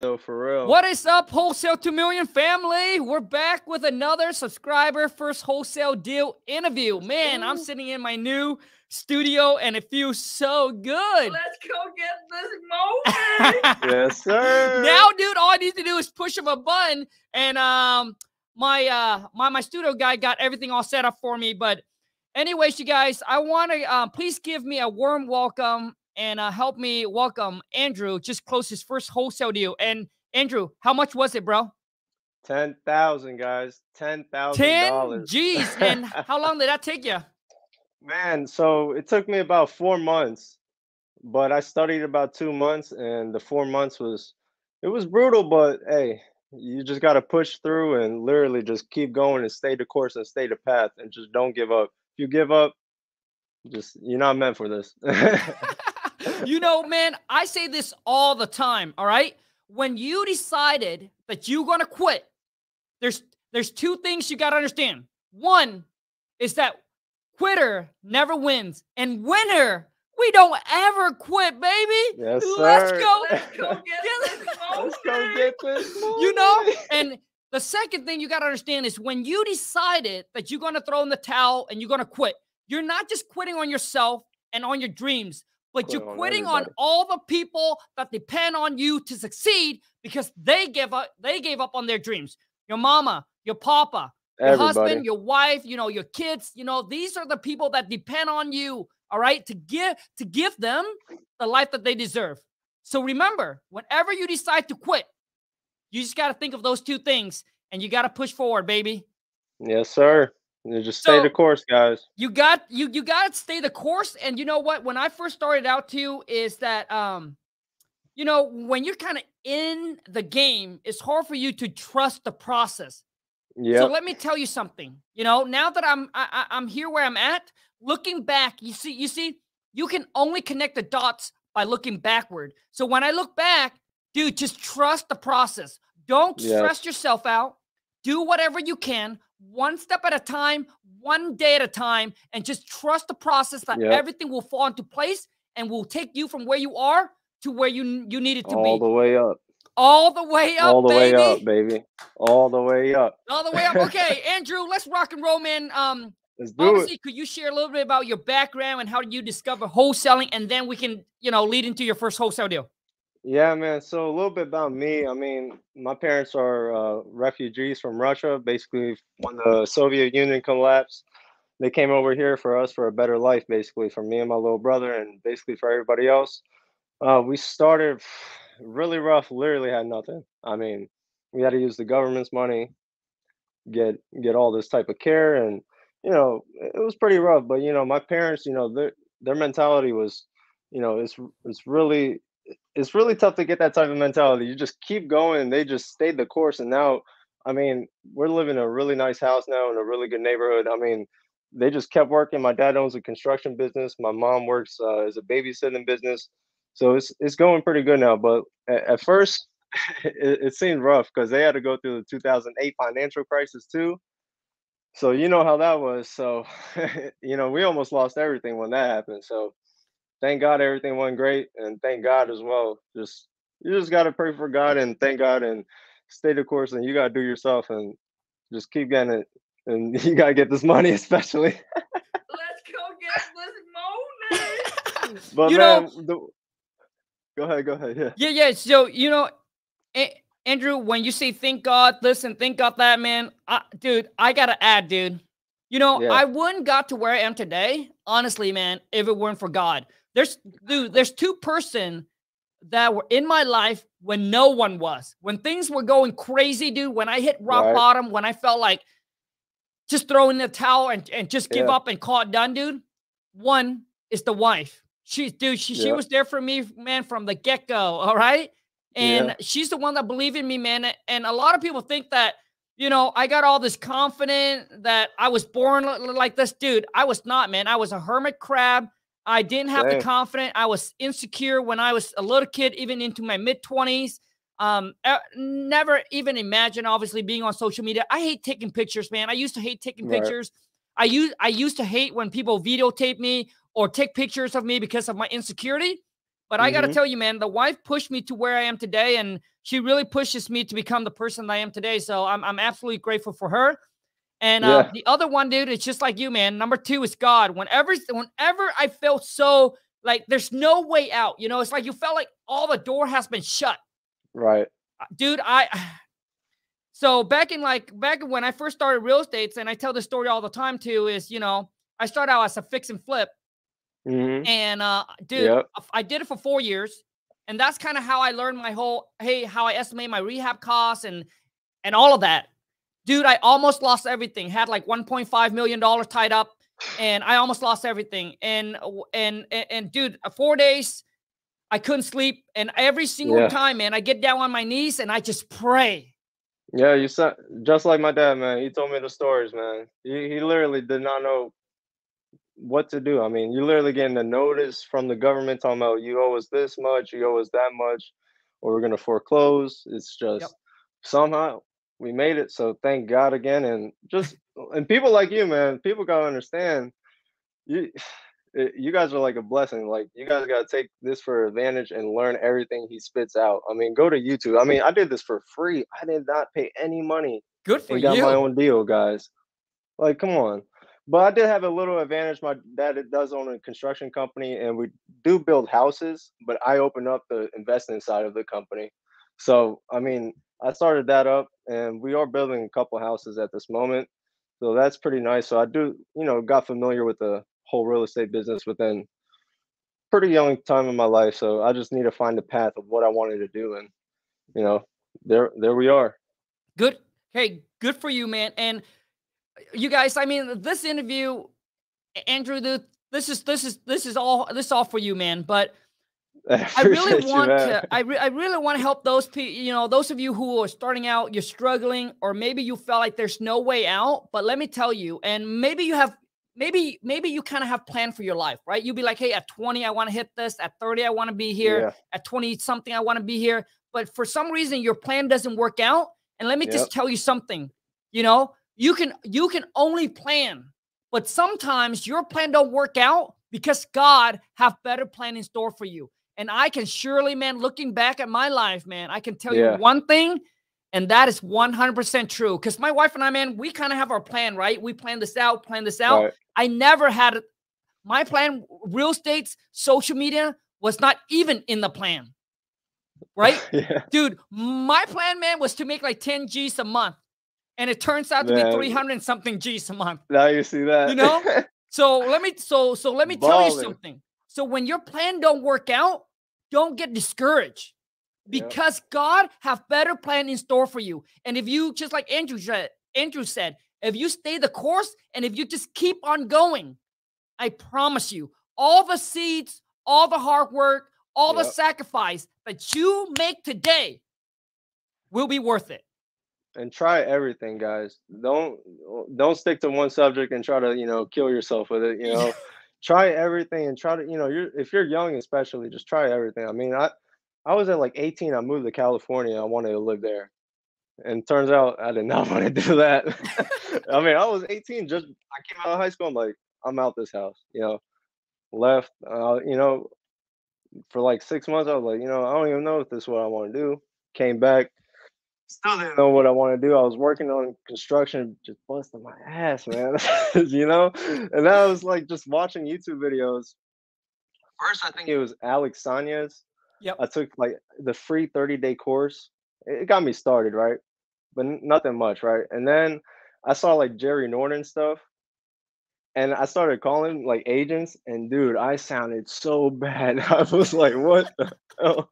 though, for real. What is up, Wholesale 2 Million family? We're back with another subscriber first wholesale deal interview. Man, I'm sitting in my new studio and it feels so good. Let's go get this moment. yes, sir. now, dude, all I need to do is push of a button and um my uh my my studio guy got everything all set up for me. But anyways, you guys, I want to uh, please give me a warm welcome and uh, help me welcome Andrew. Just closed his first wholesale deal. And Andrew, how much was it, bro? Ten thousand guys. Ten thousand Ten dollars. G's. And how long did that take you? Man, so it took me about four months, but I studied about two months, and the four months was it was brutal, but hey, you just got to push through and literally just keep going and stay the course and stay the path and just don't give up. If you give up, just you're not meant for this. you know, man, I say this all the time, all right? When you decided that you're to quit, there's there's two things you got to understand. One is that quitter never wins, and winner we don't ever quit, baby. Yes, sir. Let's go. Let's go get this Let's go get this. You know, and the second thing you got to understand is when you decided that you're going to throw in the towel and you're going to quit, you're not just quitting on yourself and on your dreams, but Quit you're oh, on quitting on everybody. all the people that depend on you to succeed because they give up they gave up on their dreams. Your mama, your papa, your Everybody. husband, your wife, you know, your kids, you know, these are the people that depend on you, all right, to give to give them the life that they deserve. So remember, whenever you decide to quit, you just got to think of those two things and you got to push forward, baby. Yes, sir. Just stay the course, guys. You got you you got to stay the course and you know what, when I first started out too is that um you know, when you're kind of in the game, it's hard for you to trust the process. Yeah. So let me tell you something. You know, now that I'm I, I- I'm here where I'm at, looking back, you see, you see, you can only connect the dots by looking backward. So when I look back, dude, just trust the process. Don't Yes. stress yourself out. Do whatever you can, one step at a time, one day at a time, and just trust the process that Yep. everything will fall into place and will take you from where you are to where you you need it to all be. the way up. all the way up, all the baby. way up, baby. All the way up. All the way up. Okay, Andrew, let's rock and roll, man. Um, Let's do it. obviously, could you share a little bit about your background and how did you discover wholesaling, and then we can, you know, lead into your first wholesale deal. Yeah, man. So a little bit about me. I mean, my parents are uh, refugees from Russia. Basically, when the Soviet Union collapsed, they came over here for us for a better life. Basically, for me and my little brother, and basically for everybody else. Uh, we started really rough. Literally had nothing. I mean, we had to use the government's money, get get all this type of care, and you know, it was pretty rough. But you know, my parents, you know, their their mentality was, you know, it's it's really it's really tough to get that type of mentality. You just keep going, and they just stayed the course. And now, I mean, we're living in a really nice house now in a really good neighborhood. I mean, they just kept working. My dad owns a construction business. My mom works uh, as a babysitting business, so it's it's going pretty good now. But at, at first, it, it seemed rough because they had to go through the 2008 financial crisis too. So you know how that was. So you know, we almost lost everything when that happened. So thank God everything went great, and thank God as well. Just you just gotta pray for God and thank God and stay the course, and you gotta do yourself and just keep getting it. And you gotta get this money, especially. Let's go get this moment. But You know- man, the, go ahead, go ahead. Yeah. Yeah, yeah. So you know, A- Andrew, when you say thank God, listen, thank God that man, I, dude, I gotta add, dude. You know, Yeah. I wouldn't got to where I am today, honestly, man, if it weren't for God. There's, dude, there's two person that were in my life when no one was. When things were going crazy, dude. When I hit rock Right. bottom, when I felt like just throw in the towel and, and just give Yeah. up and call it done, dude. One is the wife. She, dude, she, she was there for me, man, from the get go. All right. And Yeah. she's the one that believed in me, man. And a lot of people think that, you know, I got all this confident that I was born like this, dude. I was not, man. I was a hermit crab. I didn't have the confidence. I was insecure when I was a little kid, even into my mid 20s. Um, never even imagine, obviously, being on social media. I hate taking pictures, man. I used to hate taking Right. pictures. I used I used to hate when people videotape me or take pictures of me because of my insecurity. But I got to Mhm. tell you, man, the wife pushed me to where I am today, and she really pushes me to become the person that I am today. So I'm I'm absolutely grateful for her. And uh, Yeah. the other one, dude, it's just like you, man. Number two is God. Whenever whenever I felt so like there's no way out, you know, it's like you felt like all the door has been shut Right. uh, dude i so back in like back when i first started real estates and i tell this story all the time too is you know i started out as a fix and flip hmm and uh dude Yep. i did it for four years and that's kind of how i learned my whole hey how i estimate my rehab costs and and all of that dude i almost lost everything had like 1.5 million dollars tied up and i almost lost everything and and and, and dude uh, four days i couldn't sleep and every single Yeah. time man i get down on my knees and i just pray Yeah, you said just like my dad, man. He told me the stories, man. He he literally did not know what to do. I mean, you literally getting a notice from the government talking about you owe us this much, you owe us that much, or we're gonna foreclose. It's just somehow we made it. So thank God again, and just and people like you, man. People gotta understand you. You guys are like a blessing. Like you guys gotta take this for advantage and learn everything he spits out. I mean, go to YouTube. I mean, I did this for free. I did not pay any money good for and got you my own deal, guys. Like, come on. But I did have a little advantage. My dad does own a construction company, and we do build houses. But I opened up the investing side of the company. So, I mean, I started that up, and we are building a couple houses at this moment. So that's pretty nice. So I do, you know, got familiar with the whole real estate business within pretty young time in my life. So I just need to find the path of what I wanted to do, and you know, there, there we are. good hey good for you man and uh, you guys i mean this interview andrew this is this is this is all this is all for you man but I really want to. I, re- I really want to help those people. You know, those of you who are starting out, you're struggling, or maybe you felt like there's no way out. But let me tell you, and maybe you have, maybe maybe you kind of have planned for your life, right? You'd be like, hey, at 20, I want to hit this. At 30, I want to be here. Yeah. At 20 something, I want to be here. But for some reason, your plan doesn't work out. And let me Yep. just tell you something. You know, you can you can only plan, but sometimes your plan don't work out because God have better plan in store for you. And I can surely, man, looking back at my life, man, I can tell Yeah. you one thing, and that is 100% true. Because my wife and I, man, we kind of have our plan, right? We plan this out, plan this out. Right. I never had my plan, real estate, social media was not even in the plan, right? yeah. Dude, my plan, man, was to make like 10 G's a month. And it turns out to Man. be 300 and something G's a month. Now you see that. You know? So let me so so let me tell you something. So when your plan don't work out, don't get discouraged Yep. because God have better plan in store for you. And if you just like Andrew said, Andrew said, if you stay the course and if you just keep on going, I promise you, all the seeds, all the hard work, all the sacrifice that you make today will be worth it. and try everything, guys. Don't don't stick to one subject and try to you know kill yourself with it. You know, try everything and try to you know you're if you're young especially just try everything. I mean I I was at like 18. I moved to California. I wanted to live there, and turns out I did not want to do that. I mean I was 18. Just I came out of high school. I'm like I'm out this house. You know, left. Uh, you know, for like six months I was like you know I don't even know if this is what I want to do. Came back still didn't know what I want to do. I was working on construction, just busting my ass, man. you know, and I was like just watching YouTube videos. First, I think it was Alex Sanya's. Yep. I took like the free 30 day course. It it got me started, right? But nothing much, right? And then I saw like Jerry Norton stuff. And I started calling like agents, and dude, I sounded so bad. I was like, what the hell?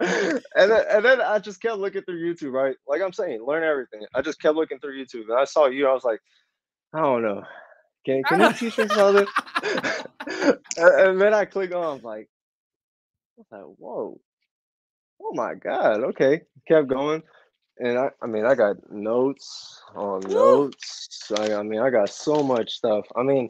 And then, and then I just kept looking through YouTube, right? Like I'm saying, learn everything. I just kept looking through YouTube, and I saw you. I was like, I don't know. Can can you teach me something? and, and then I click on. I was like, I was like, whoa, oh my god. Okay, kept going, and I, I mean, I got notes on notes. I, I mean, I got so much stuff. I mean.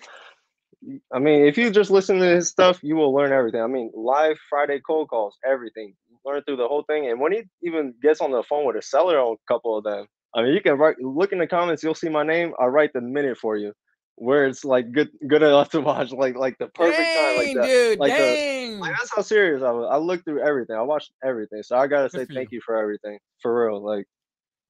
I mean, if you just listen to his stuff, you will learn everything. I mean, live Friday cold calls, everything. Learn through the whole thing. And when he even gets on the phone with a seller on a couple of them, I mean, you can write, look in the comments, you'll see my name. I write the minute for you. where it's like good good enough to watch like like the perfect time like Dang, that. dude. like the- Like that's how serious I was. I looked through everything. I watched everything. So I gotta say thank you for everything. For real. Like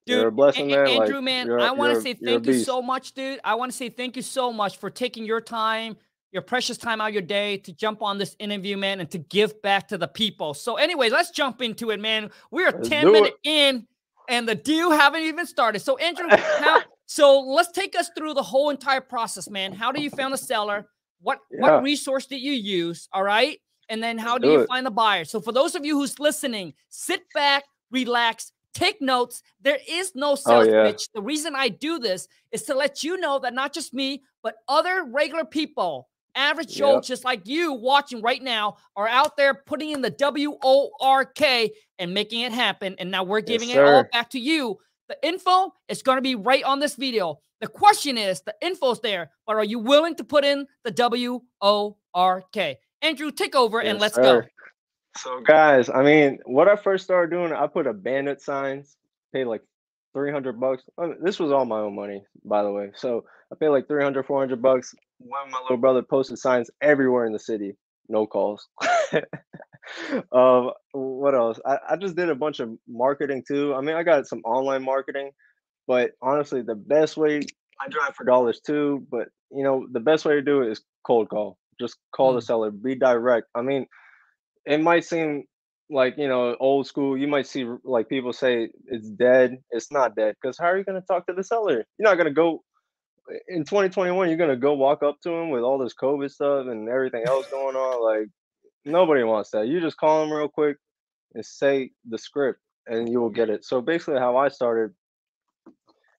Dude, you're a blessing, man. like, Andrew, man, I want to say thank you so much, dude. I want to say thank you so much for taking your time, your precious time out of your day to jump on this interview, man, and to give back to the people. So, anyways, let's jump into it, man. We are Let's 10 do minutes in and the deal haven't even started. So, Andrew, how so let's take us through the whole entire process, man. How do you found the seller? What Yeah. what resource did you use? All right. And then how do do you it. find the buyer? So for those of you who's listening, sit back, relax, take notes. There is no oh, sales Oh, yeah. pitch. The reason I do this is to let you know that not just me, but other regular people, average Joe, just like you watching right now, are out there putting in the W O R K and making it happen. And now we're Yes, giving it all back to you. The info is going to be right on this video. The question is the info's there, but are you willing to put in the W O R K? Andrew, take over and let's go. So guys, I mean, what I first started doing, I put a bandit signs, paid like 300 bucks. I mean, this was all my own money, by the way. So I paid like 300, 400 bucks. One of my little brother posted signs everywhere in the city. No calls. um, what else? I, I just did a bunch of marketing too. I mean, I got some online marketing, but honestly, the best way I drive for dollars too, but you know, the best way to do it is cold call. Just call the Mm. seller, be direct. I mean, it might seem like you know old school. You might see like people say it's dead. It's not dead because how are you going to talk to the seller? You're not going to go in 2021. You're going to go walk up to him with all this COVID stuff and everything else going on. Like nobody wants that. You just call him real quick and say the script, and you will get it. So basically, how I started,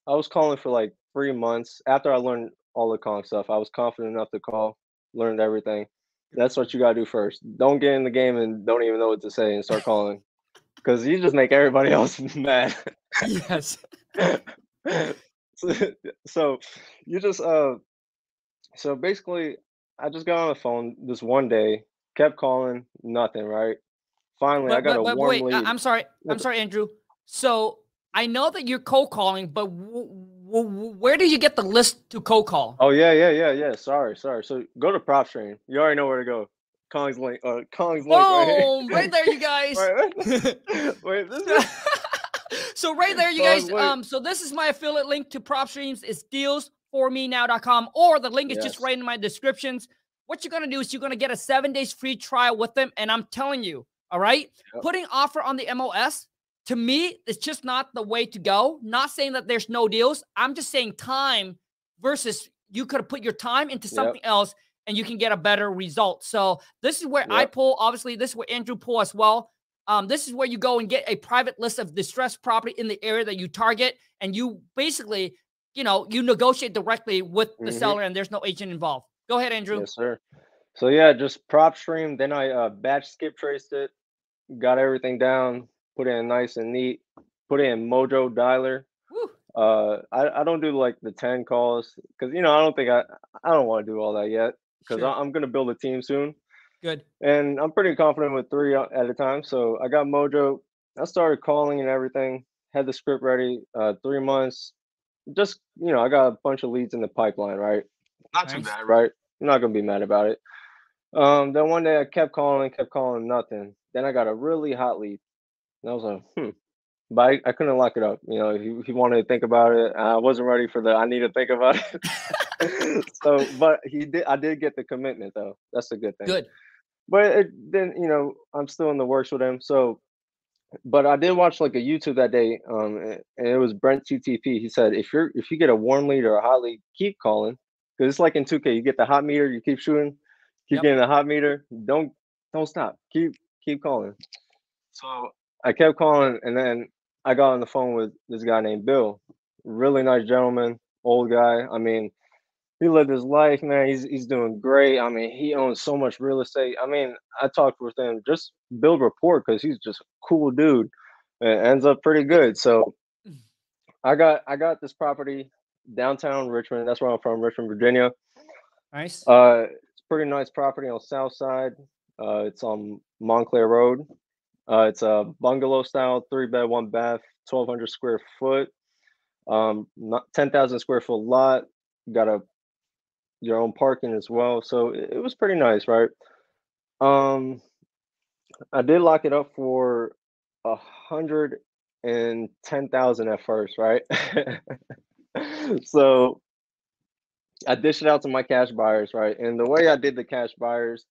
I was calling for like three months after I learned all the calling stuff. I was confident enough to call, learned everything. That's what you gotta do first. Don't get in the game and don't even know what to say and start calling, because you just make everybody else mad. yes. so, so you just uh, so basically, I just got on the phone this one day, kept calling, nothing. Right. Finally, I got but, a but warm wait, lead. I'm sorry. I'm sorry, Andrew. So I know that you're cold calling, but w- w- where do you get the list to cold call? Oh yeah, yeah, yeah, yeah. Sorry, sorry. So go to PropStream. You already know where to go. Kong's link. Uh, Kong's link right. Boom! Right there, you guys. Right. Wait, this is so right there, you guys. Um, so this is my affiliate link to PropStreams. It's dealsformenow.com, or the link is just right in my descriptions. What you're gonna do is you're gonna get a seven days free trial with them, and I'm telling you, all right, Yep. putting offer on the MLS to me, it's just not the way to go. Not saying that there's no deals. I'm just saying time versus you could have put your time into Yep. something else and you can get a better result. So this is where I pull. Obviously, this is where Andrew pull as well. Um, this is where you go and get a private list of distressed property in the area that you target, and you basically, you know, you negotiate directly with the Mhm. seller, and there's no agent involved. Go ahead, Andrew. Yes, sir. So yeah, just PropStream. Then I uh, batch skip traced it, got everything down, put it in nice and neat, put it in Mojo Dialer. Woo. Uh, I, I don't do like the ten calls because you know I don't think I I don't want to do all that yet because Sure. I'm gonna build a team soon Good. and I'm pretty confident with three at a time. So I got Mojo. I started calling and everything. Had the script ready. Uh, three months. Just you know, I got a bunch of leads in the pipeline. Right. Not too bad, right? I'm not gonna be mad about it. Um, then one day I kept calling, kept calling, nothing. Then I got a really hot lead. And I was like, hmm. But I, I couldn't lock it up. You know, he, he wanted to think about it. I wasn't ready for the I need to think about it. so, but he did. I did get the commitment though. That's a good thing. Good. But it, then you know, I'm still in the works with him. So, but I did watch like a YouTube that day, um, and it was Brent TTP. He said if you're if you get a warm lead or a hot lead, keep calling because it's like in 2K. You get the hot meter, you keep shooting, keep Yep. getting the hot meter. Don't don't stop. Keep keep calling. So I kept calling, and then I got on the phone with this guy named Bill. Really nice gentleman, old guy. I mean, he lived his life, man. He's he's doing great. I mean, he owns so much real estate. I mean, I talked with him just build rapport because he's just a cool dude. And ends up pretty good. So I got I got this property downtown Richmond. That's where I'm from, Richmond, Virginia. Nice. Uh, it's a pretty nice property on South Side. Uh, it's on Montclair Road. Uh, it's a bungalow style, three bed, one bath, 1,200 square foot. Um, not 10,000 square foot lot. Got a your own parking as well. So it, it was pretty nice, right? Um, I did lock it up for a hundred and ten thousand at first, right? so I dished it out to my cash buyers, right? And the way I did the cash buyers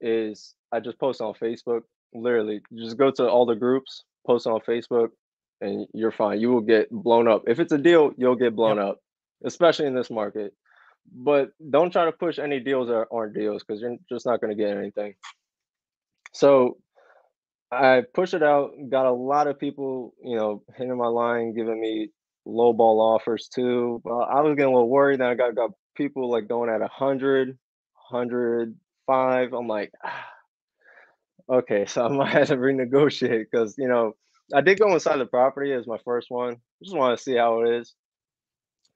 is I just post on Facebook. Literally, just go to all the groups, post on Facebook, and you're fine. You will get blown up. If it's a deal, you'll get blown up, especially in this market. But don't try to push any deals that aren't deals because you're just not going to get anything. So I pushed it out, got a lot of people, you know, hitting my line, giving me low ball offers too. Well, I was getting a little worried that I got, got people like going at 100, 105. I'm like, ah, okay, so I might have to renegotiate because, you know, I did go inside the property as my first one. Just want to see how it is.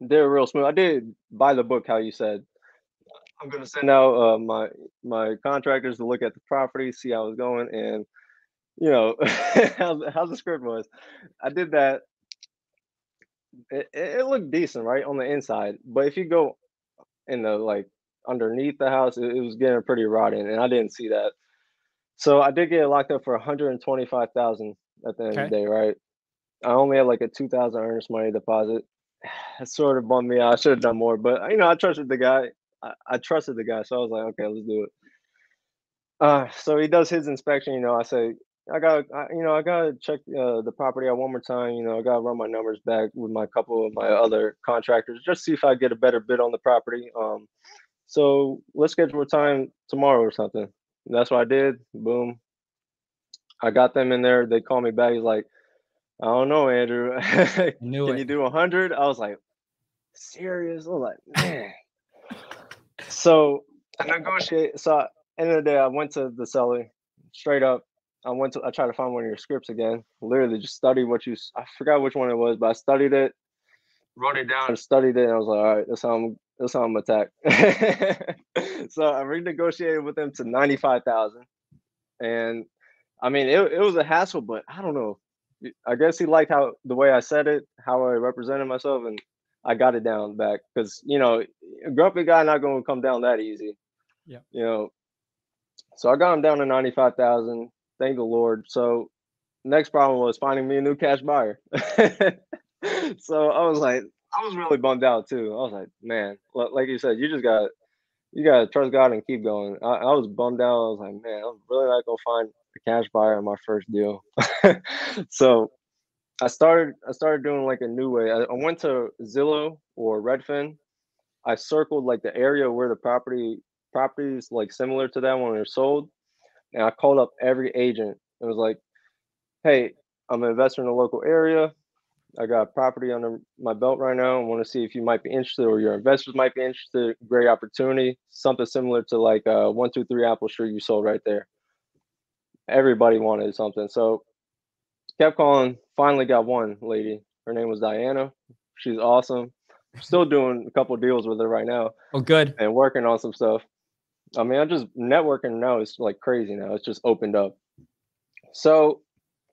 They're real smooth. I did buy the book, how you said. I'm gonna send out uh, my my contractors to look at the property, see how it's going, and you know how how the script was. I did that. It, it looked decent, right, on the inside. But if you go in the like underneath the house, it, it was getting pretty rotten, and I didn't see that. So I did get it locked up for 125,000 at the end okay. of the day, right? I only had like a 2,000 earnest money deposit. It sort of bummed me out. I should have done more, but you know, I trusted the guy. I, I trusted the guy, so I was like, okay, let's do it. Uh, so he does his inspection. You know, I say, I got, you know, I gotta check uh, the property out one more time. You know, I gotta run my numbers back with my couple of my other contractors, just see if I get a better bid on the property. Um, so let's schedule a time tomorrow or something. And that's what I did. Boom. I got them in there. They called me back. He's like, I don't know, Andrew. Can it. you do a hundred? I was like, serious? I was like, man. so I negotiate. So end of the day, I went to the seller straight up. I went to I tried to find one of your scripts again. Literally just studied what you I forgot which one it was, but I studied it, wrote it down, and studied it, and I was like, all right, that's how I'm that's how I'm attack. so I renegotiated with them to ninety five thousand, and I mean it, it was a hassle, but I don't know. I guess he liked how the way I said it, how I represented myself, and I got it down back because you know, a grumpy guy not going to come down that easy. Yeah. You know, so I got him down to ninety five thousand. Thank the Lord. So next problem was finding me a new cash buyer. so I was like, I was really bummed out too. I was like, man, like you said, you just got you gotta trust God and keep going. I, I was bummed out. I was like, man, I'm really not gonna find a cash buyer on my first deal. so I started I started doing like a new way. I, I went to Zillow or Redfin. I circled like the area where the property properties like similar to that one are sold, and I called up every agent. It was like, "Hey, I'm an investor in the local area. I got property under my belt right now. I want to see if you might be interested or your investors might be interested. Great opportunity. Something similar to like uh, one two three Apple Street you sold right there. Everybody wanted something, so kept calling. Finally got one lady. Her name was Diana. She's awesome. Still doing a couple deals with her right now. Oh, good. And working on some stuff. I mean, I'm just networking now. It's like crazy now. It's just opened up. So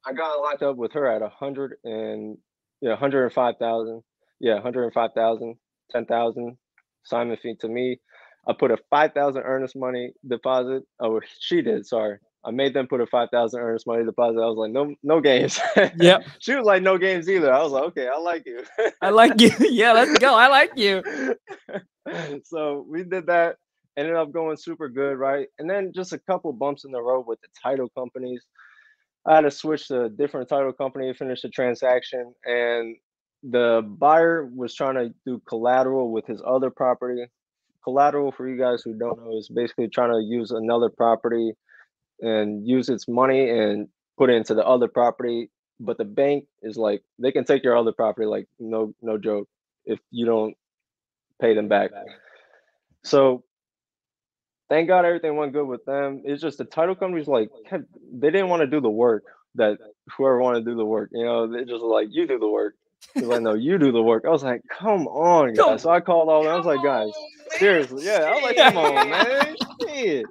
I got locked up with her at a hundred and yeah, 105,000. Yeah, 105,000, 10,000 assignment fee to me. I put a 5,000 earnest money deposit. Oh, she did. Sorry. I made them put a 5,000 earnest money deposit. I was like, no, no games. Yep. she was like, no games either. I was like, okay, I like you. I like you. Yeah, let's go. I like you. so we did that. Ended up going super good, right? And then just a couple bumps in the road with the title companies. I had to switch to a different title company to finish the transaction, and the buyer was trying to do collateral with his other property. Collateral, for you guys who don't know, is basically trying to use another property and use its money and put it into the other property. But the bank is like they can take your other property, like no no joke, if you don't pay them back. So thank God everything went good with them. It's just the title companies like they didn't want to do the work that whoever wanted to do the work, you know, they just like you do the work. They're like, no, you do the work. I was like, come on, guys. So I called all. Them. I was like, guys, seriously, yeah. I was like, come on, man, shit.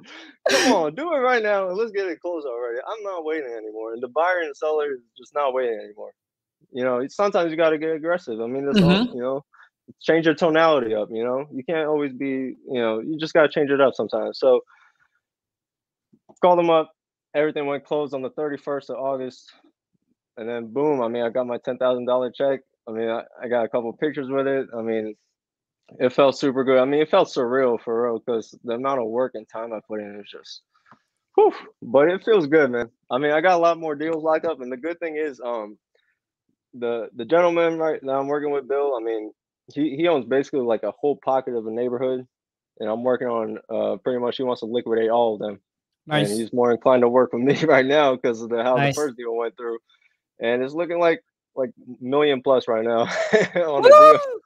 Come on, do it right now and let's get it closed already. I'm not waiting anymore. And the buyer and seller is just not waiting anymore. You know, sometimes you got to get aggressive. I mean, that's mm-hmm. all, you know. change your tonality up. You know, you can't always be. You know, you just gotta change it up sometimes. So called them up. Everything went closed on the 31st of August, and then boom. I mean, I got my ten thousand dollar check. I mean, I, I got a couple pictures with it. I mean, it felt super good. I mean, it felt surreal for real because the amount of work and time I put in is just, whew, but it feels good, man. I mean, I got a lot more deals locked up, and the good thing is, um, the the gentleman right now I'm working with, Bill. I mean, he he owns basically like a whole pocket of a neighborhood, and I'm working on uh pretty much he wants to liquidate all of them. Nice. And he's more inclined to work with me right now because of the how Nice. the first deal went through, and it's looking like like million plus right now on the deal.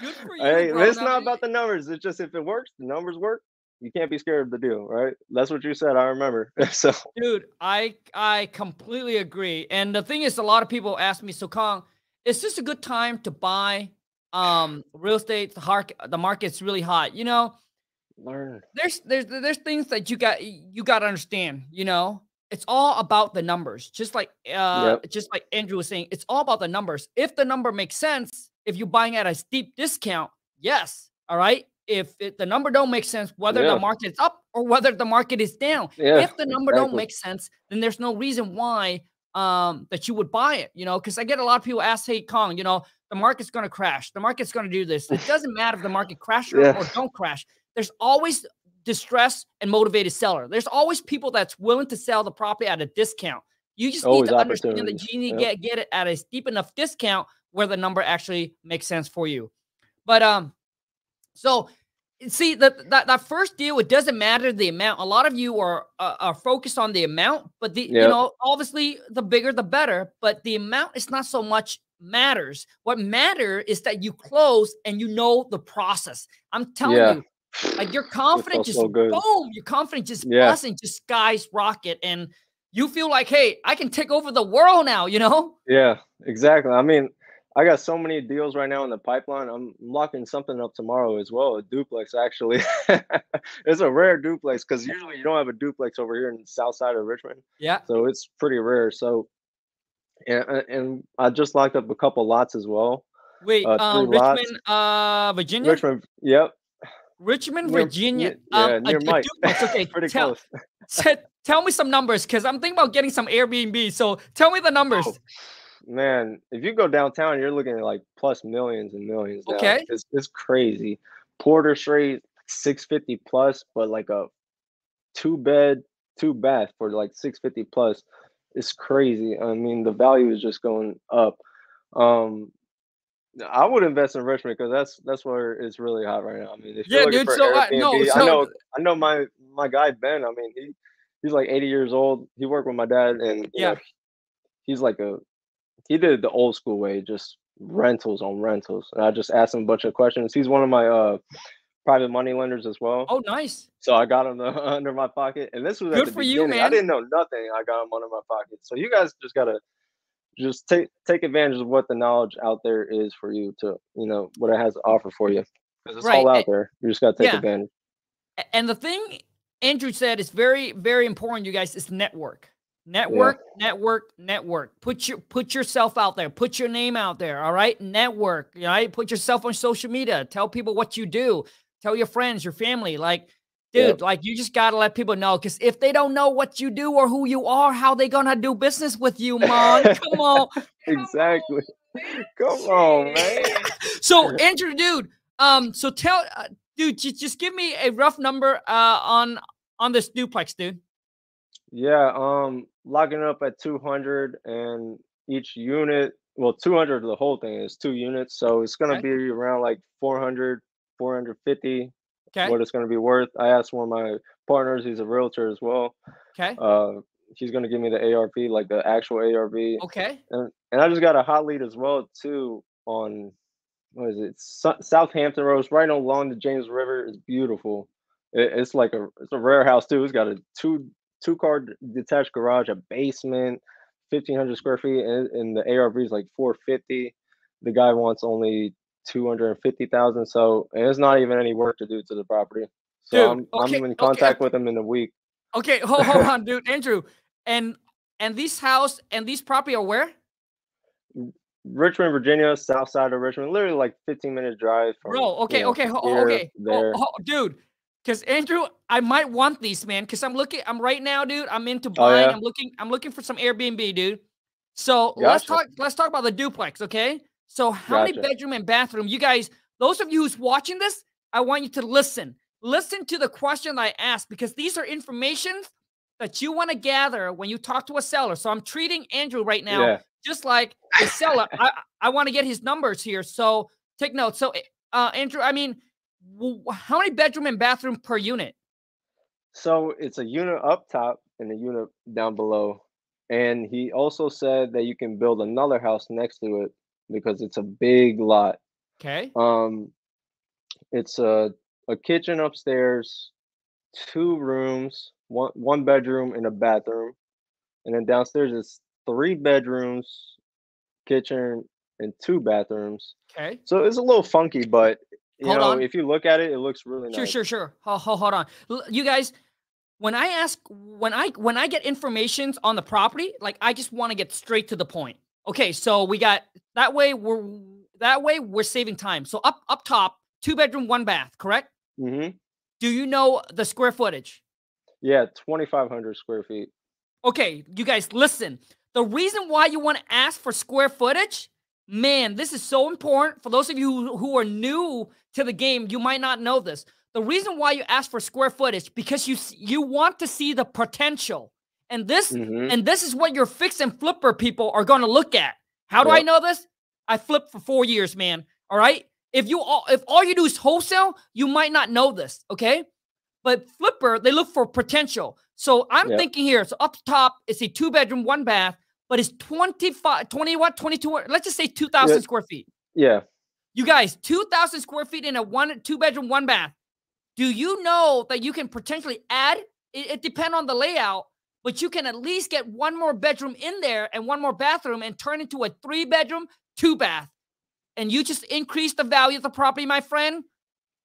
Good for you, Hey, bro. it's not about the numbers. It's just if it works, the numbers work. You can't be scared of the deal, right? That's what you said. I remember. so Dude, I I completely agree. And the thing is, a lot of people ask me, so Kong, is this a good time to buy um real estate? The market, the market's really hot. You know, learn. there's there's there's things that you got you got to understand. You know, it's all about the numbers. Just like uh, just like Andrew was saying, it's all about the numbers. If the number makes sense, if you're buying at a steep discount, yes, all right. If it, the number don't make sense, whether Yeah. the market is up or whether the market is down, Yeah, if the number don't make sense, then there's no reason why um that you would buy it. You know, because I get a lot of people ask, "Hey, Kong, you know, the market's going to crash. The market's going to do this." It doesn't matter if the market crashes or- Yeah. or don't crash. There's always distress and motivated seller. There's always people that's willing to sell the property at a discount. You just Always need to understand that you need to Yep. get get it at a steep enough discount where the number actually makes sense for you. But um, so see that that that first deal, it doesn't matter the amount. A lot of you are uh, are focused on the amount, but the you know obviously the bigger the better. But the amount is not so much matters. What matter is that you close and you know the process. I'm telling Yeah. you, like your confidence just so good. boom, your confidence just Yeah. buzzing, just skies rocket, and you feel like, hey, I can take over the world now. You know? Yeah, exactly. I mean, I got so many deals right now in the pipeline. I'm locking something up tomorrow as well, a duplex actually. it's a rare duplex because usually you don't have a duplex over here in the south side of Richmond. Yeah. So it's pretty rare. So and and I just locked up a couple lots as well. Wait, Uh, um. Richmond, uh, Virginia, Richmond, yep. Richmond, near- Virginia. ne- yeah, um, near a, a Mike. duplex. Okay, pretty tell, close. te- tell me some numbers because I'm thinking about getting some Airbnb. So tell me the numbers. Oh, man, if you go downtown, you're looking at like plus millions and millions. Now. Okay. it's it's crazy. Porter Street, six fifty plus, but like a two bed, two bath for like six fifty plus. It's crazy. I mean, the value is just going up. Um, I would invest in Richmond because that's that's where it's really hot right now. I mean, if Yeah, you're dude, so, Airbnb, no, I know I know my my guy Ben. I mean, he he's like 80 years old. He worked with my dad, and Yeah. know, he's like a he did it the old school way, just rentals on rentals. And I just asked him a bunch of questions. He's one of my uh private money lenders as well. Oh, nice. So I got him uh, under my pocket, and this was Good for you, beginning. I didn't know nothing. I got him under my pocket. So you guys just gotta just take take advantage of what the knowledge out there is for you to you know what it has to offer for you because it's all out there. You just gotta take yeah. advantage. And the thing Andrew said is very, very important, you guys, is network. Network, network, network. Put your put yourself out there. Put your name out there. All right. Network. All right. Put yourself on social media. Tell people what you do. Tell your friends, your family. Like, dude, Yep. like you just gotta let people know. Cause if they don't know what you do or who you are, how they gonna do business with you, man? Come on. Exactly. Come on, man. So Andrew, dude, um, so tell, uh, dude, just, just give me a rough number uh on on this duplex, dude. Yeah, um, locking up at 200 and each unit, well, 200 the whole thing is two units, so it's gonna Okay. be around like 400, 450 Okay. what it's gonna be worth. I asked one of my partners, he's a realtor as well. Okay. Uh, he's gonna give me the ARV, like the actual ARV, Okay. and and I just got a hot lead as well too on what is it? Su- Southampton Road, it's right along the James River. It's beautiful. It, it's like a it's a rare house too. It's got a two two car detached garage, a basement, fifteen hundred square feet, and, and the ARV is like four fifty. The guy wants only two hundred and fifty thousand. So and it's not even any work to do to the property. So Dude, I'm okay, I'm in okay, contact with him in a week. Okay. Hold, hold on, dude. Andrew. And and this house and this property are where? Richmond, Virginia, south side of Richmond, literally like 15 minute drive from. Bro, okay, you know, okay, ho- here, okay, Oh, oh, dude. Because Andrew, I might want these, man. Because I'm looking, I'm right now, dude. I'm into Oh, buying. yeah? I'm looking, I'm looking for some Airbnb, dude. So let's talk. Let's talk about the duplex, okay? So how many bedroom and bathroom? You guys, those of you who's watching this, I want you to listen. Listen to the question I asked because these are information that you want to gather when you talk to a seller. So I'm treating Andrew right now Yeah. just like a seller. I I want to get his numbers here. So take notes. So uh, Andrew, I mean, how many bedroom and bathroom per unit? So it's a unit up top and a unit down below. And he also said that you can build another house next to it because it's a big lot. Okay. Um, it's a a kitchen upstairs, two rooms, one one bedroom and a bathroom, and then downstairs is three bedrooms, kitchen, and two bathrooms. Okay. So it's a little funky, but you Hold know, on. if you look at it, it looks really Sure, nice. sure, sure. sure. Hold, hold on. You guys, when I ask, when I when I get informations on the property, like I just want to get straight to the point. Okay, so we got that way we're that way we're saving time. So up up top, two bedroom, one bath, correct? hmm Do you know the square footage? Yeah, twenty five hundred square feet. Okay, you guys, listen. The reason why you want to ask for square footage, man, this is so important. For those of you who are new to the game, you might not know this. The reason why you ask for square footage because you you want to see the potential, and this hmm and this is what your fix and flipper people are going to look at. How do I know this? I flipped for four years, man. All right. If you all if all you do is wholesale, you might not know this. Okay. But flipper, they look for potential. So I'm Yep. thinking here. So up top, it's a two bedroom, one bath, but it's 25, 20 what, 22, let's just say 2,000 Yeah. square feet. Yeah. You guys, 2,000 square feet in a one, two bedroom, one bath. Do you know that you can potentially add? It, it depends on the layout, but you can at least get one more bedroom in there and one more bathroom and turn into a three bedroom, two bath. And you just increase the value of the property, my friend.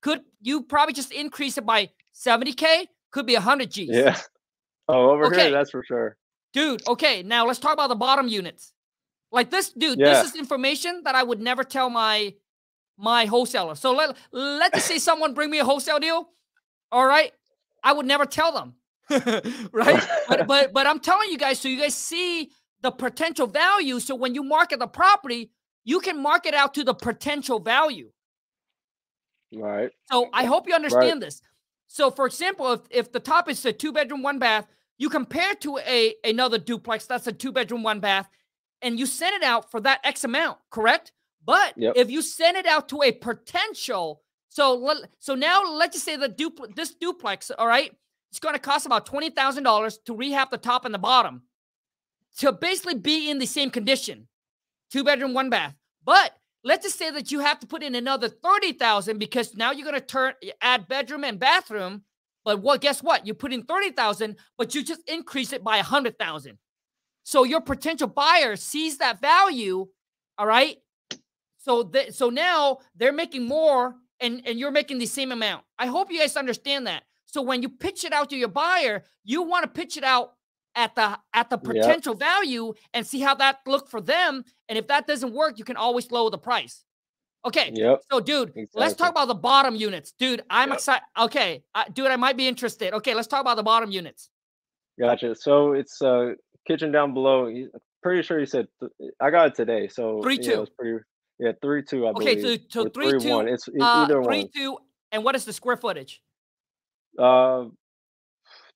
Could you probably just increase it by 70K? Could be 100 G's. Yeah. Oh, over Okay. here, that's for sure. Dude, okay, now let's talk about the bottom units. Like this, dude, Yeah. this is information that I would never tell my my wholesaler. So let let's say someone bring me a wholesale deal. All right. I would never tell them. right? But but but I'm telling you guys, so you guys see the potential value. So when you market the property, you can market out to the potential value. Right. So I hope you understand this. So for example, if, if the top is a two bedroom, one bath, you compare to a another duplex that's a two bedroom, one bath, and you send it out for that X amount, correct? But Yep. if you send it out to a potential, so let, so now let's just say the duplex this duplex, all right, it's going to cost about twenty thousand dollars to rehab the top and the bottom to basically be in the same condition, two bedroom, one bath. But let's just say that you have to put in another 30,000 because now you're going to turn add bedroom and bathroom. But what guess what? You put in 30,000, but you just increase it by 100,000. So your potential buyer sees that value, all right? So that so now they're making more and and you're making the same amount. I hope you guys understand that. So when you pitch it out to your buyer, you want to pitch it out at the at the Yep. potential value and see how that look for them. And if that doesn't work, you can always lower the price. Okay. Yep. So, dude, let's talk about the bottom units, dude. I'm Yep. excited. Okay, uh, dude, I might be interested. Okay, let's talk about the bottom units. Gotcha. So it's uh kitchen down below. Pretty sure he said th- I got it today. So Three, two. was pretty. Yeah, three two. I Okay, believe. so so or three two, one. It's e- uh, either three one. two, and what is the square footage? Uh, I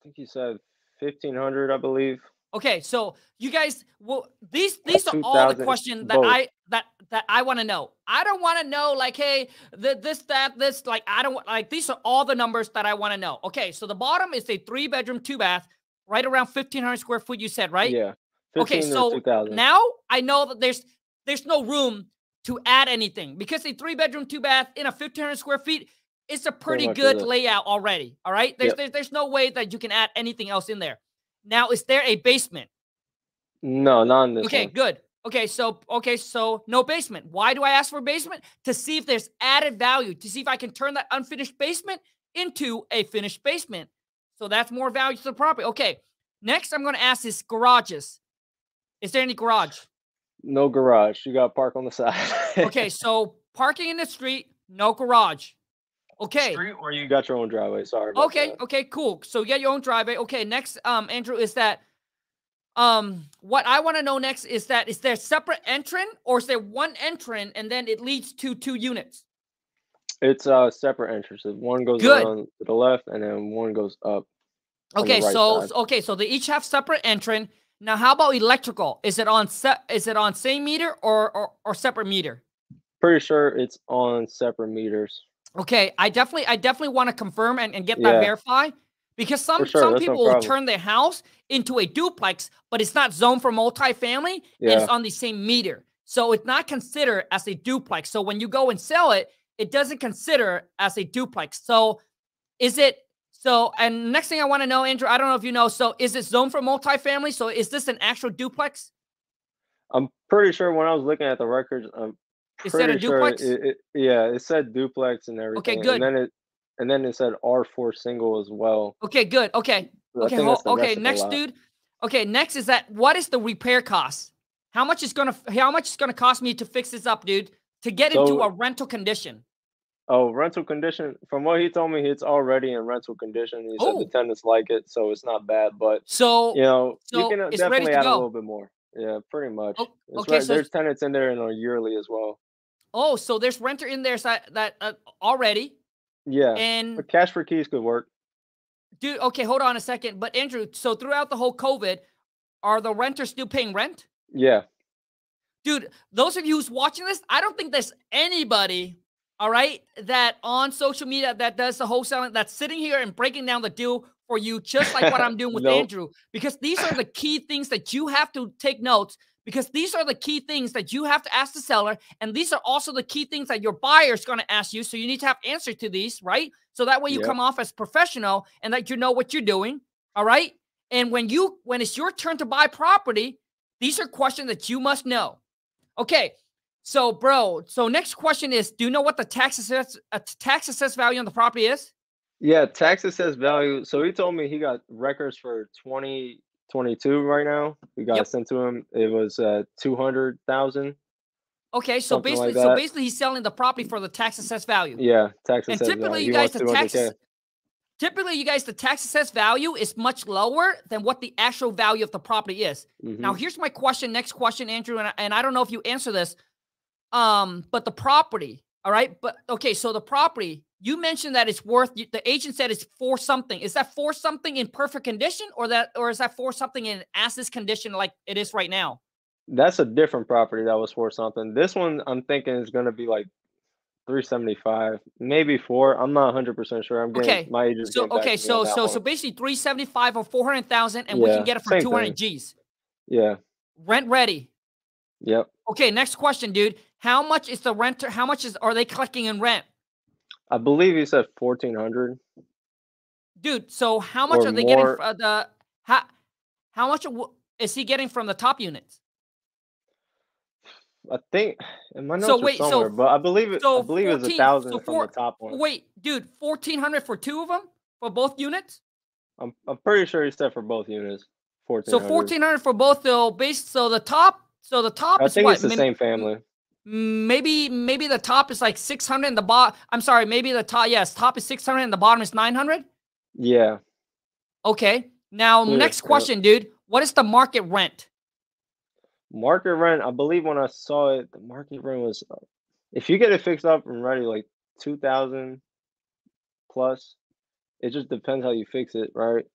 think he said fifteen hundred. I believe. Okay, so you guys, well, these these are all the 2000 questions that. I that that I want to know. I don't want to know like, hey, th- this that this like I don't like these are all the numbers that I want to know. Okay, so the bottom is a three bedroom, two bath, right around fifteen hundred square foot. You said right? Yeah. Okay, so or two thousand. Now I know that there's there's no room to add anything because a three bedroom, two bath in a fifteen hundred square feet. It's a pretty good layout already. All right, there's, Yep. there's there's no way that you can add anything else in there. Now, is there a basement? No, not in this Okay, one. good. Okay, so okay, so no basement. Why do I ask for a basement? To see if there's added value, to see if I can turn that unfinished basement into a finished basement. So that's more value to the property. Okay. Next, I'm going to ask is garages. Is there any garage? No garage. You got to park on the side. Okay, so parking in the street, no garage. Okay. Street or you got your own driveway. Sorry. about Okay, that. okay, cool. So you get your own driveway. Okay, next, um, Andrew, is that um what I want to know next is that is there separate entrance or is there one entrance and then it leads to two units? It's uh separate entrances. One goes Good. around to the left, and then one goes up. Okay, right so side. okay, so they each have separate entrance. Now, how about electrical? Is it on set? Is it on same meter or or, or separate meter? Pretty sure it's on separate meters. Okay, I definitely, I definitely want to confirm and, and get Yeah. that verified because some sure, some that's no people will turn their house into a duplex, but it's not zoned for multifamily. And Yeah. it's on the same meter, so it's not considered as a duplex. So when you go and sell it, it doesn't consider as a duplex. So is it? So and next thing I want to know, Andrew, I don't know if you know. So is it zoned for multifamily? So is this an actual duplex? I'm pretty sure when I was looking at the records, I'm Is that a pretty sure duplex? It, it, yeah, it said duplex and everything. Okay, good. And then it and then it said R4 single as well. Okay, good. Okay, So okay, think hol- that's the okay. rest of the Next, dude. Okay, next is that what is the repair cost? How much is gonna how much is gonna cost me to fix this up, dude? To get into a rental condition. Oh, rental condition. From what he told me, it's already in rental condition. He said Oh. the tenants like it, so it's not bad. But So you know, so you can uh, definitely add go. a little bit more. Yeah, pretty much. O- It's okay, right- so there's tenants in there and a yearly as well. oh, so there's renter in there so that uh, already. Yeah, And but cash for keys could work. dude, okay, hold on a second. But Andrew, so throughout the whole COVID, are the renters still paying rent? Yeah, dude those of you who's watching this i don't think there's anybody all right that on social media that does the wholesaling that's sitting here and breaking down the deal for you just like what i'm doing with Nope. andrew because these are the key things that you have to take notes because these are the key things that you have to ask the seller and these are also the key things that your buyer is going to ask you so you need to have answers to these right so that way you Yep. come off as professional and that you know what you're doing all right and when you when it's your turn to buy property these are questions that you must know Okay, so bro, so next question is: Do you know what the tax assess uh, tax assessed value on the property is? yeah. Tax assessed value. So he told me he got records for 2022 right now. We got Yep. sent to him. It was uh, 200,000. Okay, so basically, like so basically, he's selling the property for the tax assessed value. Yeah, tax and typically, value. you guys the tax 200K. typically you guys the tax assessed value is much lower than what the actual value of the property is. Now, Mhm. here's my question. Next question, Andrew, and I, and I don't know if you answer this. Um, but the property, all right. But okay, so the property you mentioned that it's worth. The agent said it's for something. Is that for something in perfect condition, or that, or is that for something in as is condition like it is right now? That's a different property that was for something. This one I'm thinking is gonna be like 375, maybe four. I'm not 100 percent sure. I'm getting Okay, my agent's So okay, to so on that so so basically three seventy five or four hundred thousand, and we can get it for two hundred thing. G's. yeah, Rent ready. yep. Okay, next question, dude. How much is the renter? How much is are they collecting in rent? I believe he said 1400. dude. So how much Or are they getting? more- fr- Uh, the how how much is he getting from the top units? I think in my notes So wait, so- somewhere, but I believe it. so I believe it's a 14 thousand so from the top one. Wait, dude, fourteen hundred for two of them for both units. I'm I'm pretty sure he said for both units. 1400. So fourteen hundred for both. So base. So the top. So the top I is think what? it's the May- same family. Maybe maybe the top is like six hundred and the bottom. I'm sorry. Maybe the top. Yes, top is six hundred and the bottom is nine hundred. Yeah, Okay. Now Yeah, next yeah. question, dude. What is the market rent? market rent. I believe when I saw it, the market rent was, uh, if you get it fixed up and ready, like 2000 plus. It just depends how you fix it, right?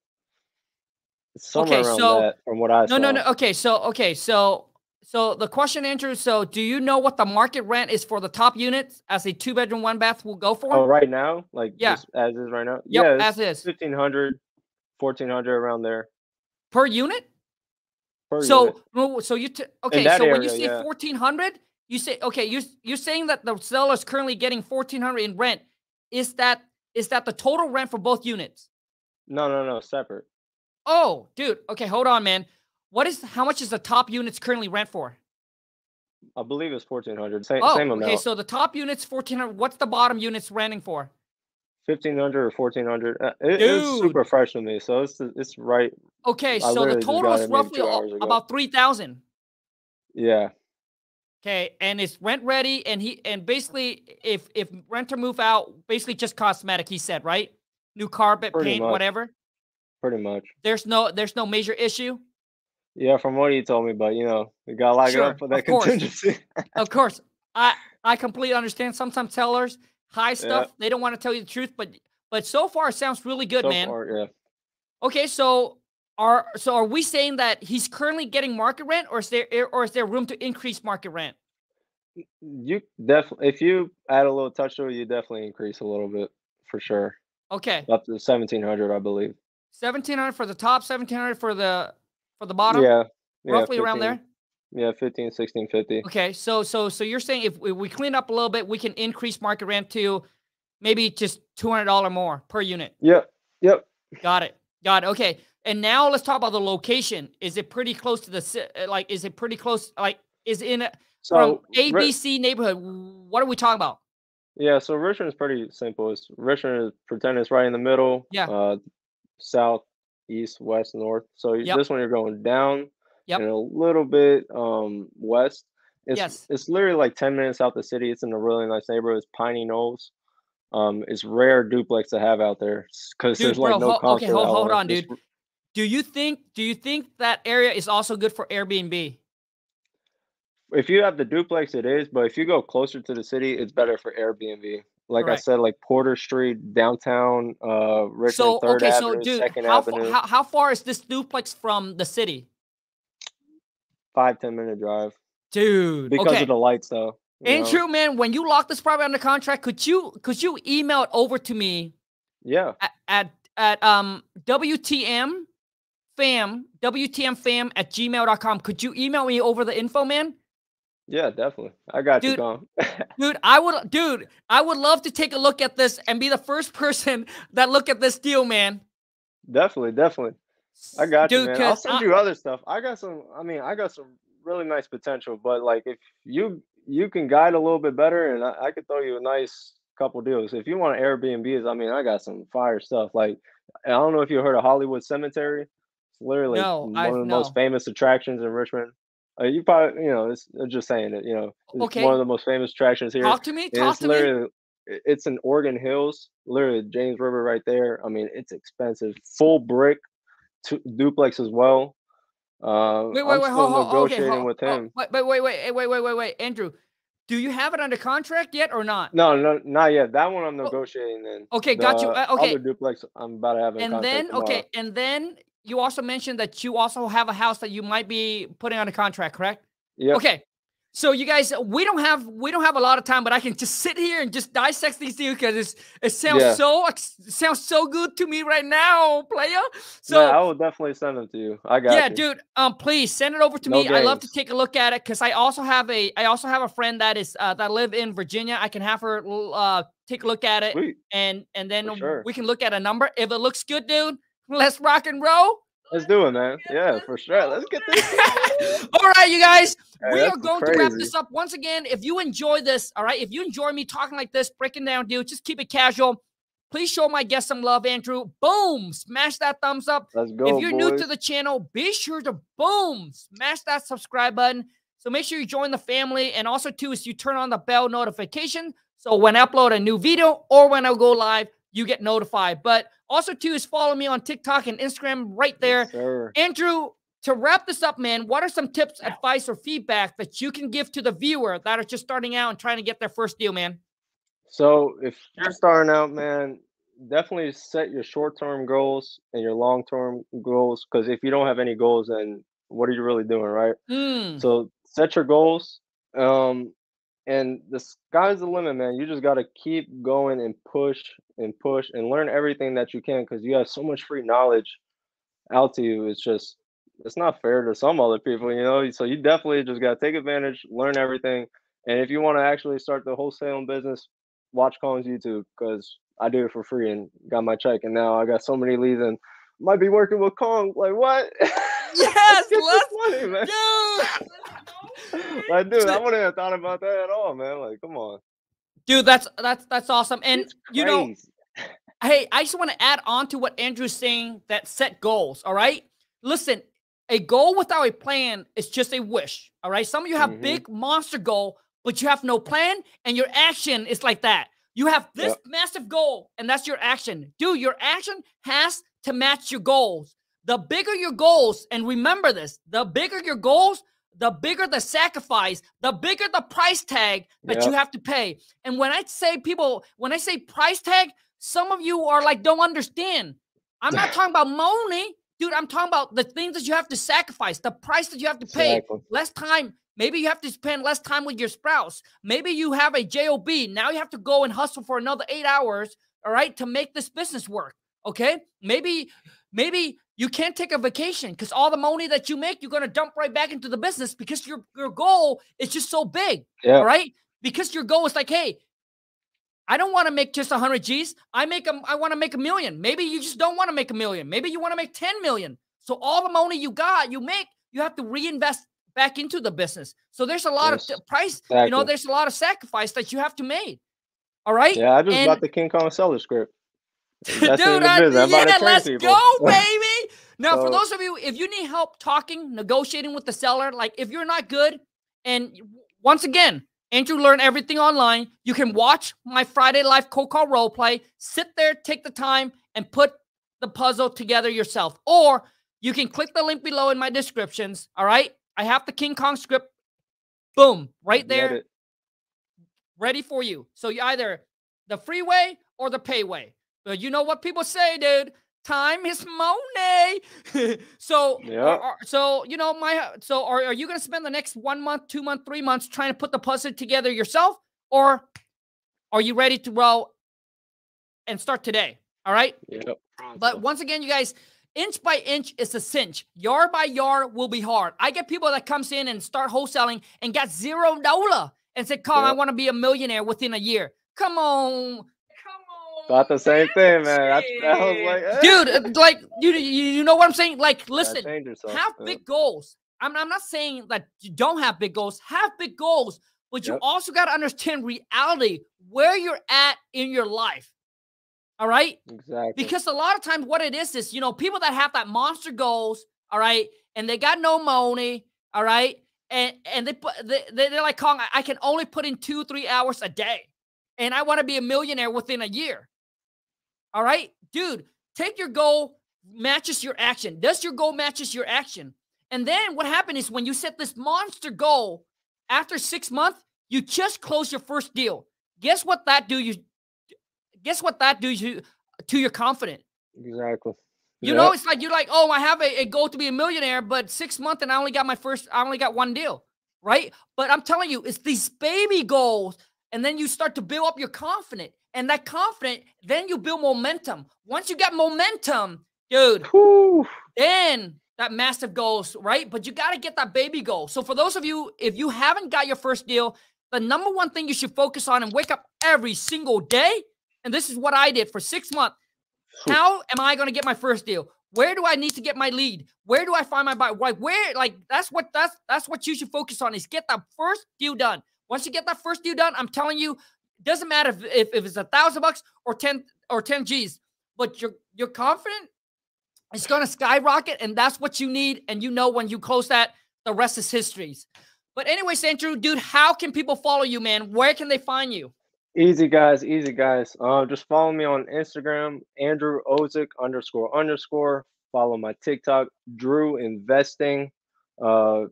Somewhere Okay, around so- that from what I No, saw. no, no. Okay, so okay, so so the question, Andrew. So, do you know what the market rent is for the top units as a two bedroom, one bath will go for? Oh, right now, like Yeah. just as is right now. Yep, yeah, as is 1500, 1400 around there per unit. per so, unit. so you t- okay? So when you area, say yeah. fourteen hundred, you say okay. You you're saying that the seller is currently getting fourteen hundred in rent. Is that is that the total rent for both units? No, no, no, separate. Oh, dude. Okay, hold on, man. What is how much is the top units currently rent for? I believe it's 1400. Same, Oh, same amount. okay. So the top units fourteen hundred. What's the bottom units renting for? 1500 or 1400. Uh, it, it's super fresh to me, so it's it's right. Okay, I so the total is roughly two a- hours ago. about three thousand. Yeah, Okay, and it's rent ready, and he and basically, if if renter move out, basically just cosmetic. He said, right? New carpet, Pretty paint, much. whatever. Pretty much. There's no there's no major issue. Yeah, from what he told me, but you know, we gotta lock Sure, it up for that course. contingency. Of course, I I completely understand. Sometimes tellers high stuff they don't want to tell you the truth, but but so far it sounds really good, so man. far, yeah. Okay, so are so are we saying that he's currently getting market rent, or is there eh, or is there room to increase market rent? You definitely, if you add a little touch to it, you definitely increase a little bit for sure. Okay, Up to seventeen hundred, I believe. seventeen hundred for the top, seventeen hundred for the for the bottom, yeah, yeah, roughly around 15 there. Yeah, 15, 16, 50. Okay, so so so you're saying if we, clean up a little bit, we can increase market rent to maybe just two hundred dollar more per unit. Yep, yep. Got it. Got it. Okay. And now let's talk about the location. Is it pretty close to the uh, like? Is it pretty close? Like, is it in a, So ABC neighborhood? What are we talking about? yeah, so Richmond is pretty simple. It's Richmond is pretend it's right in the middle. Yeah. Uh, south, east, west, north. So Yep. this one you're going down. Yep. And a little bit um west. It's Yes. it's literally like ten minutes out the city. It's in a really nice neighborhood. It's Piney Knolls. Um, it's rare duplex to have out there because there's like bro, no ho- okay, hold- hold on, It's dude. Do you think? Do you think that area is also good for Airbnb? If you have the duplex, it is, but if you go closer to the city, it's better for Airbnb. Like Correct. I said, like Porter Street, downtown, uh, Richmond, So Third okay, Avenue, so dude, Second how, Avenue, how how far is this duplex from the city, five ten minute drive dude? because okay. of the lights, though. you know? Man, when you lock this property under contract, could you could you email it over to me Yeah, at at, at um WTM fam WTM fam at gmail.com. Could you email me over the info, man? Yeah, definitely. I got you, Dude, Dude, I would dude, I would love to take a look at this and be the first person that look at this deal, man. definitely, definitely. I got Dude, you, man. I'll send I- you other stuff. I got some. I mean, I got some really nice potential, but like if you you can guide a little bit better, and I, I could throw you a nice couple deals. If you want Airbnbs, I mean, I got some fire stuff. Like I don't know if you heard of Hollywood Cemetery. It's literally No, one I've- of the no. most famous attractions in Richmond. Uh, you probably, you know, it's, I'm just saying it. You know, it's okay. one of the most famous attractions here. Talk to me. Talk to me. It's in Oregon Hills, literally James River right there. I mean, it's expensive. Full brick t- duplex as well. Uh, wait, wait, I'm wait, still hold, negotiating hold, with him. Oh, but wait, wait, wait, wait, wait, wait, Andrew, do you have it under contract yet or not? No, no, not yet. That one I'm oh. negotiating. Then okay, the got you. Uh, okay, other duplex I'm about to have. And then tomorrow. okay, and then you also mentioned that you also have a house that you might be putting on a contract, correct? Yep. Okay. So you guys, we don't have we don't have a lot of time, but I can just sit here and just dissect these deals because it sounds Yeah. so it sounds so good to me right now, player. So So I will definitely send them to you. I got yeah, you. dude. Um, please send it over to No me. I love to take a look at it because I also have a I also have a friend that is uh, that live in Virginia. I can have her uh take a look at it Sweet. and and then sure. we can look at a number. If it looks good, dude, let's rock and roll. Let's do it, man. Yeah, for sure. Let's get this. all right, you guys. Hey, we are that's going to wrap this up once again. If you enjoy this, all right, if you enjoy me talking like this, breaking down deals, just keep it casual. Please show my guest some love, Andrew. Boom! Smash that thumbs up. Let's go, if you're new to the channel, be sure to boom, smash that subscribe button. So make sure you join the family. And also, too, is you turn on the bell notification. So when I upload a new video or when I go live, you get notified. But also, too, is follow me on TikTok and Instagram right there. Yes. Andrew, to wrap this up, man, what are some tips, advice, or feedback that you can give to the viewer that are just starting out and trying to get their first deal, man? So if you're starting out, man, definitely set your short-term goals and your long-term goals. Because if you don't have any goals, then what are you really doing, right? Mm, So set your goals. Um, and the sky's the limit, man. You just gotta keep going and push and push and learn everything that you can because you have so much free knowledge out to you. It's just it's not fair to some other people, you know. So you definitely just gotta take advantage, learn everything. And if you want to actually start the wholesaling business, watch Colin's YouTube because I do it for free and got my check. And now I got so many leads and might be working with Kong. Like what? Yes, let's money, man. dude. Like, dude, I wouldn't have thought about that at all, man. Like, come on. Dude, that's that's that's awesome. And you know, hey, I just want to add on to what Andrew's saying that set goals. All right. Listen, a goal without a plan is just a wish. All right. Some of you have Mhm. big monster goal, but you have no plan, and your action is like that. You have this Yep. massive goal, and that's your action. Dude, your action has to match your goals. The bigger your goals, and remember this, the bigger your goals, the bigger the sacrifice, the bigger the price tag that you have to pay. And when I say people, when I say price tag, some of you are like, don't understand. I'm not talking about money, dude. I'm talking about the things that you have to sacrifice, the price that you have to pay, Exactly. less time. Maybe you have to spend less time with your spouse. Maybe you have a job. Now you have to go and hustle for another eight hours, all right, to make this business work. Okay. Maybe, maybe you can't take a vacation because all the money that you make, you're gonna dump right back into the business because your your goal is just so big. Yeah. All right. Because your goal is like, hey, I don't want to make just 100 G's. I make them. I want to make a million. Maybe you just don't want to make a million. Maybe you want to make 10 million. So all the money you got, you make, you have to reinvest back into the business. So there's a lot Yes, of price. You know, there's a lot of sacrifice that you have to make. All right. Yeah, I just And- bought the King Kong seller script. That's Dude, I- yeah, let's people. go, baby. Now, for those of you, if you need help talking, negotiating with the seller, like if you're not good, and once again, Andrew learned everything online. You can watch my Friday Life cold call role play. Sit there, take the time, and put the puzzle together yourself. Or you can click the link below in my descriptions. All right, I have the King Kong script. Boom, right there ready for you. So you either the freeway or the payway. But you know what people say, dude. Time is money. so, Yeah. are- so you know my. So, are, are you going to spend the next one month, two month, three months trying to put the puzzle together yourself, or are you ready to roll and start today? All right. Yep. But once again, you guys, inch by inch is a cinch. Yard by yard will be hard. I get people that comes in and start wholesaling and got zero dollar and said, "Carl, I want to be a millionaire within a year." Come on. Thought the same thing, man. I, I was like, eh. dude. uh, Like you, you you know what I'm saying? Like, listen, have Yeah. big goals. I'm, I'm not saying that you don't have big goals. Have big goals, but you Yep. also got to understand reality, where you're at in your life. All right. Exactly. Because a lot of times what it is is, you know, people that have that monster goals, all right, and they got no money, all right, and and they put they, they- they're like, Kong, I- I can only put in two, three hours a day, and I want to be a millionaire within a year. All right, dude, take your goal, matches your action. Does your goal matches your action? And then what happened is when you set this monster goal, after six months, you just close your first deal. Guess what that do you? Guess what that do you to your confidence? exactly. You Yep. know, it's like you're like, oh, I have a, a goal to be a millionaire, but six months and I only got my first, I only got one deal, right? But I'm telling you, it's these baby goals, and then you start to build up your confidence, and that confident, then you build momentum. Once you get momentum, dude, Whew. then that massive goals, right? But you got to get that baby goal. So for those of you, if you haven't got your first deal, the number one thing you should focus on and wake up every single day, and this is what I did for six months. How am I going to get my first deal? Where do I need to get my lead? Where do I find my buy? Like where? Like that's what that's that's what you should focus on is get that first deal done. Once you get that first deal done, I'm telling you, doesn't matter if, if, if it's a thousand bucks or ten or ten G's, but you're you're confident it's to skyrocket, and that's what you need. And you know when you close that, the rest is histories. But anyways, Andrew, dude, how can people follow you, man? Where can they find you? Easy guys, easy guys. Uh, just follow me on Instagram, Andrew Ozik underscore underscore. Follow my TikTok, Drew Investing. Uh,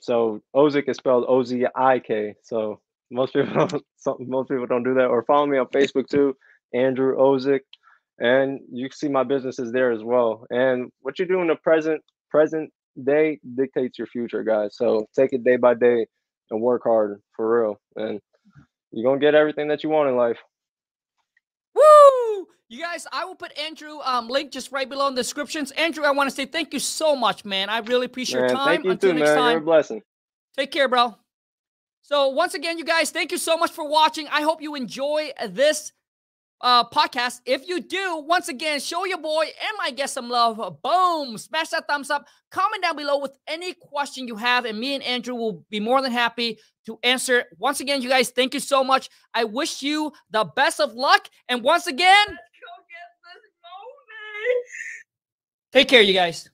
so Ozik is spelled O Z I K. So most people, some, most people don't do that. Or follow me on Facebook too, Andrew Ozik, and you can see my businesses there as well. And what you do in the present present day dictates your future, guys. So take it day by day and work hard for real. And you're gonna get everything that you want in life. Woo! You guys, I will put Andrew um link just right below in the descriptions. Andrew, I want to say thank you so much, man. I really appreciate Man, your time. thank you Until too, next man. time. You're a blessing. Take care, bro. So once again, you guys, thank you so much for watching. I hope you enjoy this uh, podcast. If you do, once again, show your boy and my guest some love. Boom! Smash that thumbs up. Comment down below with any question you have, and me and Andrew will be more than happy to answer. it. Once again, you guys, thank you so much. I wish you the best of luck. And once again, Let's go get this money. take care, you guys.